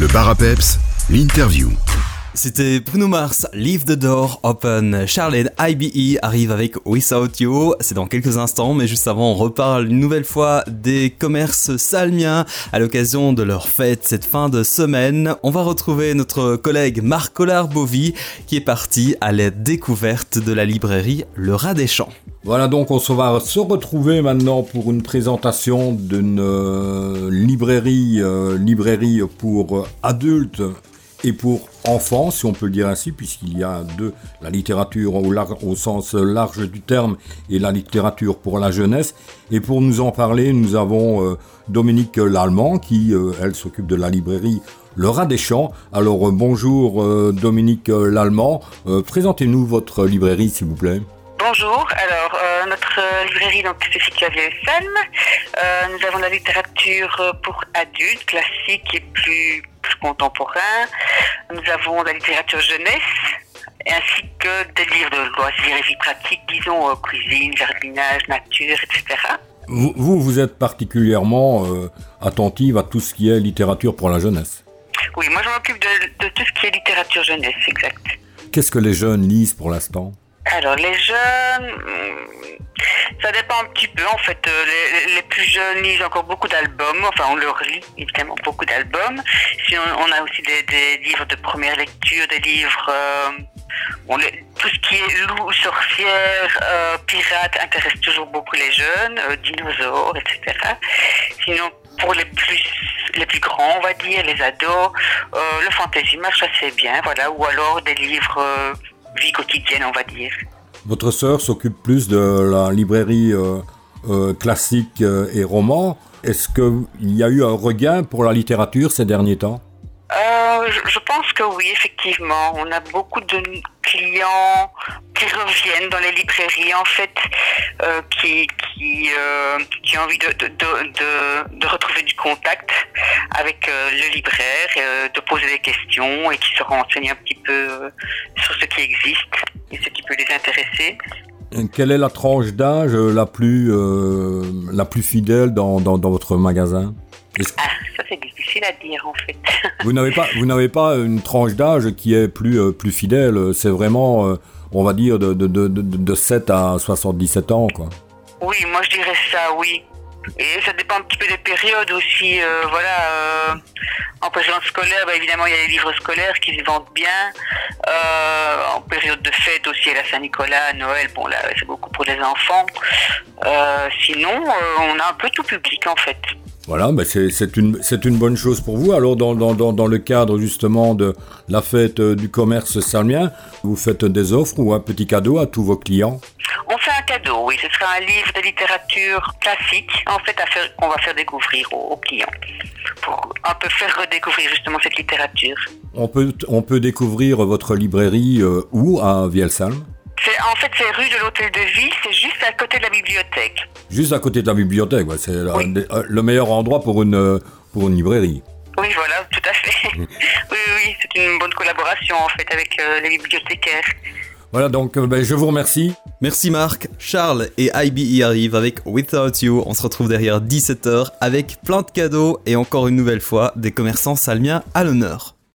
Le bar l'interview. C'était Bruno Mars, Leave the Door Open. Charlene IBE arrive avec Without You. C'est dans quelques instants, mais juste avant, on reparle une nouvelle fois des commerces salmiens à l'occasion de leur fête cette fin de semaine. On va retrouver notre collègue Marc Collard-Bovy qui est parti à la découverte de la librairie Le Rat des Champs. Voilà, donc on se va se retrouver maintenant pour une présentation d'une euh, librairie, euh, librairie pour adultes et pour enfants, si on peut le dire ainsi, puisqu'il y a deux, la littérature au, au, sens large du terme et la littérature pour la jeunesse. Et pour nous en parler, nous avons euh, Dominique Lallemand, qui, euh, elle, s'occupe de la librairie Le Rat des Champs. Alors, euh, bonjour Dominique Lallemand, présentez-nous votre librairie, s'il vous plaît. Bonjour, alors notre librairie donc, se situe à Vieux-Salm. nous avons la littérature pour adultes, classique et plus contemporain. Nous avons la littérature jeunesse, ainsi que des livres de loisirs et vie pratique, disons euh, cuisine, jardinage, nature, etc. Vous, vous, êtes particulièrement euh, attentive à tout ce qui est littérature pour la jeunesse. Oui, moi je m'occupe de, de tout ce qui est littérature jeunesse, exact. Qu'est-ce que les jeunes lisent pour l'instant? Alors les jeunes, ça dépend un petit peu. En fait, euh, les, plus jeunes lisent encore beaucoup d'albums. Enfin, on leur lit évidemment beaucoup d'albums. Sinon, on a aussi des, livres de première lecture, des livres. Euh, tout ce qui est loup, sorcière, euh, pirate intéresse toujours beaucoup les jeunes, dinosaures, etc. Sinon, pour les plus les plus grands, on va dire, les ados, le fantasy marche assez bien, voilà. Ou alors des livres vie quotidienne, on va dire. Votre sœur s'occupe plus de la librairie euh, euh, classique euh, et roman. Est-ce qu'il y a eu un regain pour la littérature ces derniers temps? Je pense que oui, effectivement. On a beaucoup de clients qui reviennent dans les librairies, en fait, qui, qui, qui, ont envie de, de, de, retrouver du contact avec le libraire, de poser des questions et qui se renseignent un petit peu sur ce qui existe et ce qui peut les intéresser. quelle est la tranche d'âge la plus, euh, la plus fidèle dans, dans, votre magasin? Ah, ça c'est difficile à dire en fait. vous n'avez pas, vous n'avez pas une tranche d'âge qui est plus, euh, plus fidèle. C'est vraiment, euh, on va dire, de, de, de, de, 7 à 77 ans, quoi. Oui, moi je dirais ça, oui. Et ça dépend un petit peu des périodes aussi. voilà, en période scolaire, bah, évidemment, il y a les livres scolaires qui se vendent bien. Euh, en période de fête aussi, à la Saint-Nicolas, Noël, bon là, c'est beaucoup pour les enfants. Euh, sinon, euh, on a un peu tout public en fait. Voilà, bah, c'est une, une bonne chose pour vous. Alors, dans, dans, dans, le cadre justement de la fête du commerce salmien, vous faites des offres ou un petit cadeau à tous vos clients? On fait un cadeau, oui. Ce sera un livre de littérature classique, en fait, qu'on va faire découvrir aux clients pour un peu faire redécouvrir justement cette littérature. On peut, on peut découvrir votre librairie euh, où à Vielsalm? En fait, c'est rue de l'Hôtel de Ville, c'est juste à côté de la bibliothèque. Juste à côté de la bibliothèque, c'est euh, le meilleur endroit pour une, euh, pour une librairie. Oui, voilà, tout à fait. oui, oui, c'est une bonne collaboration en fait avec les bibliothécaires. Voilà, donc euh, ben, je vous remercie. Merci Marc. Charles et IB y arrivent avec Without You. On se retrouve derrière 17h avec plein de cadeaux et encore une nouvelle fois des commerçants salmiens à l'honneur.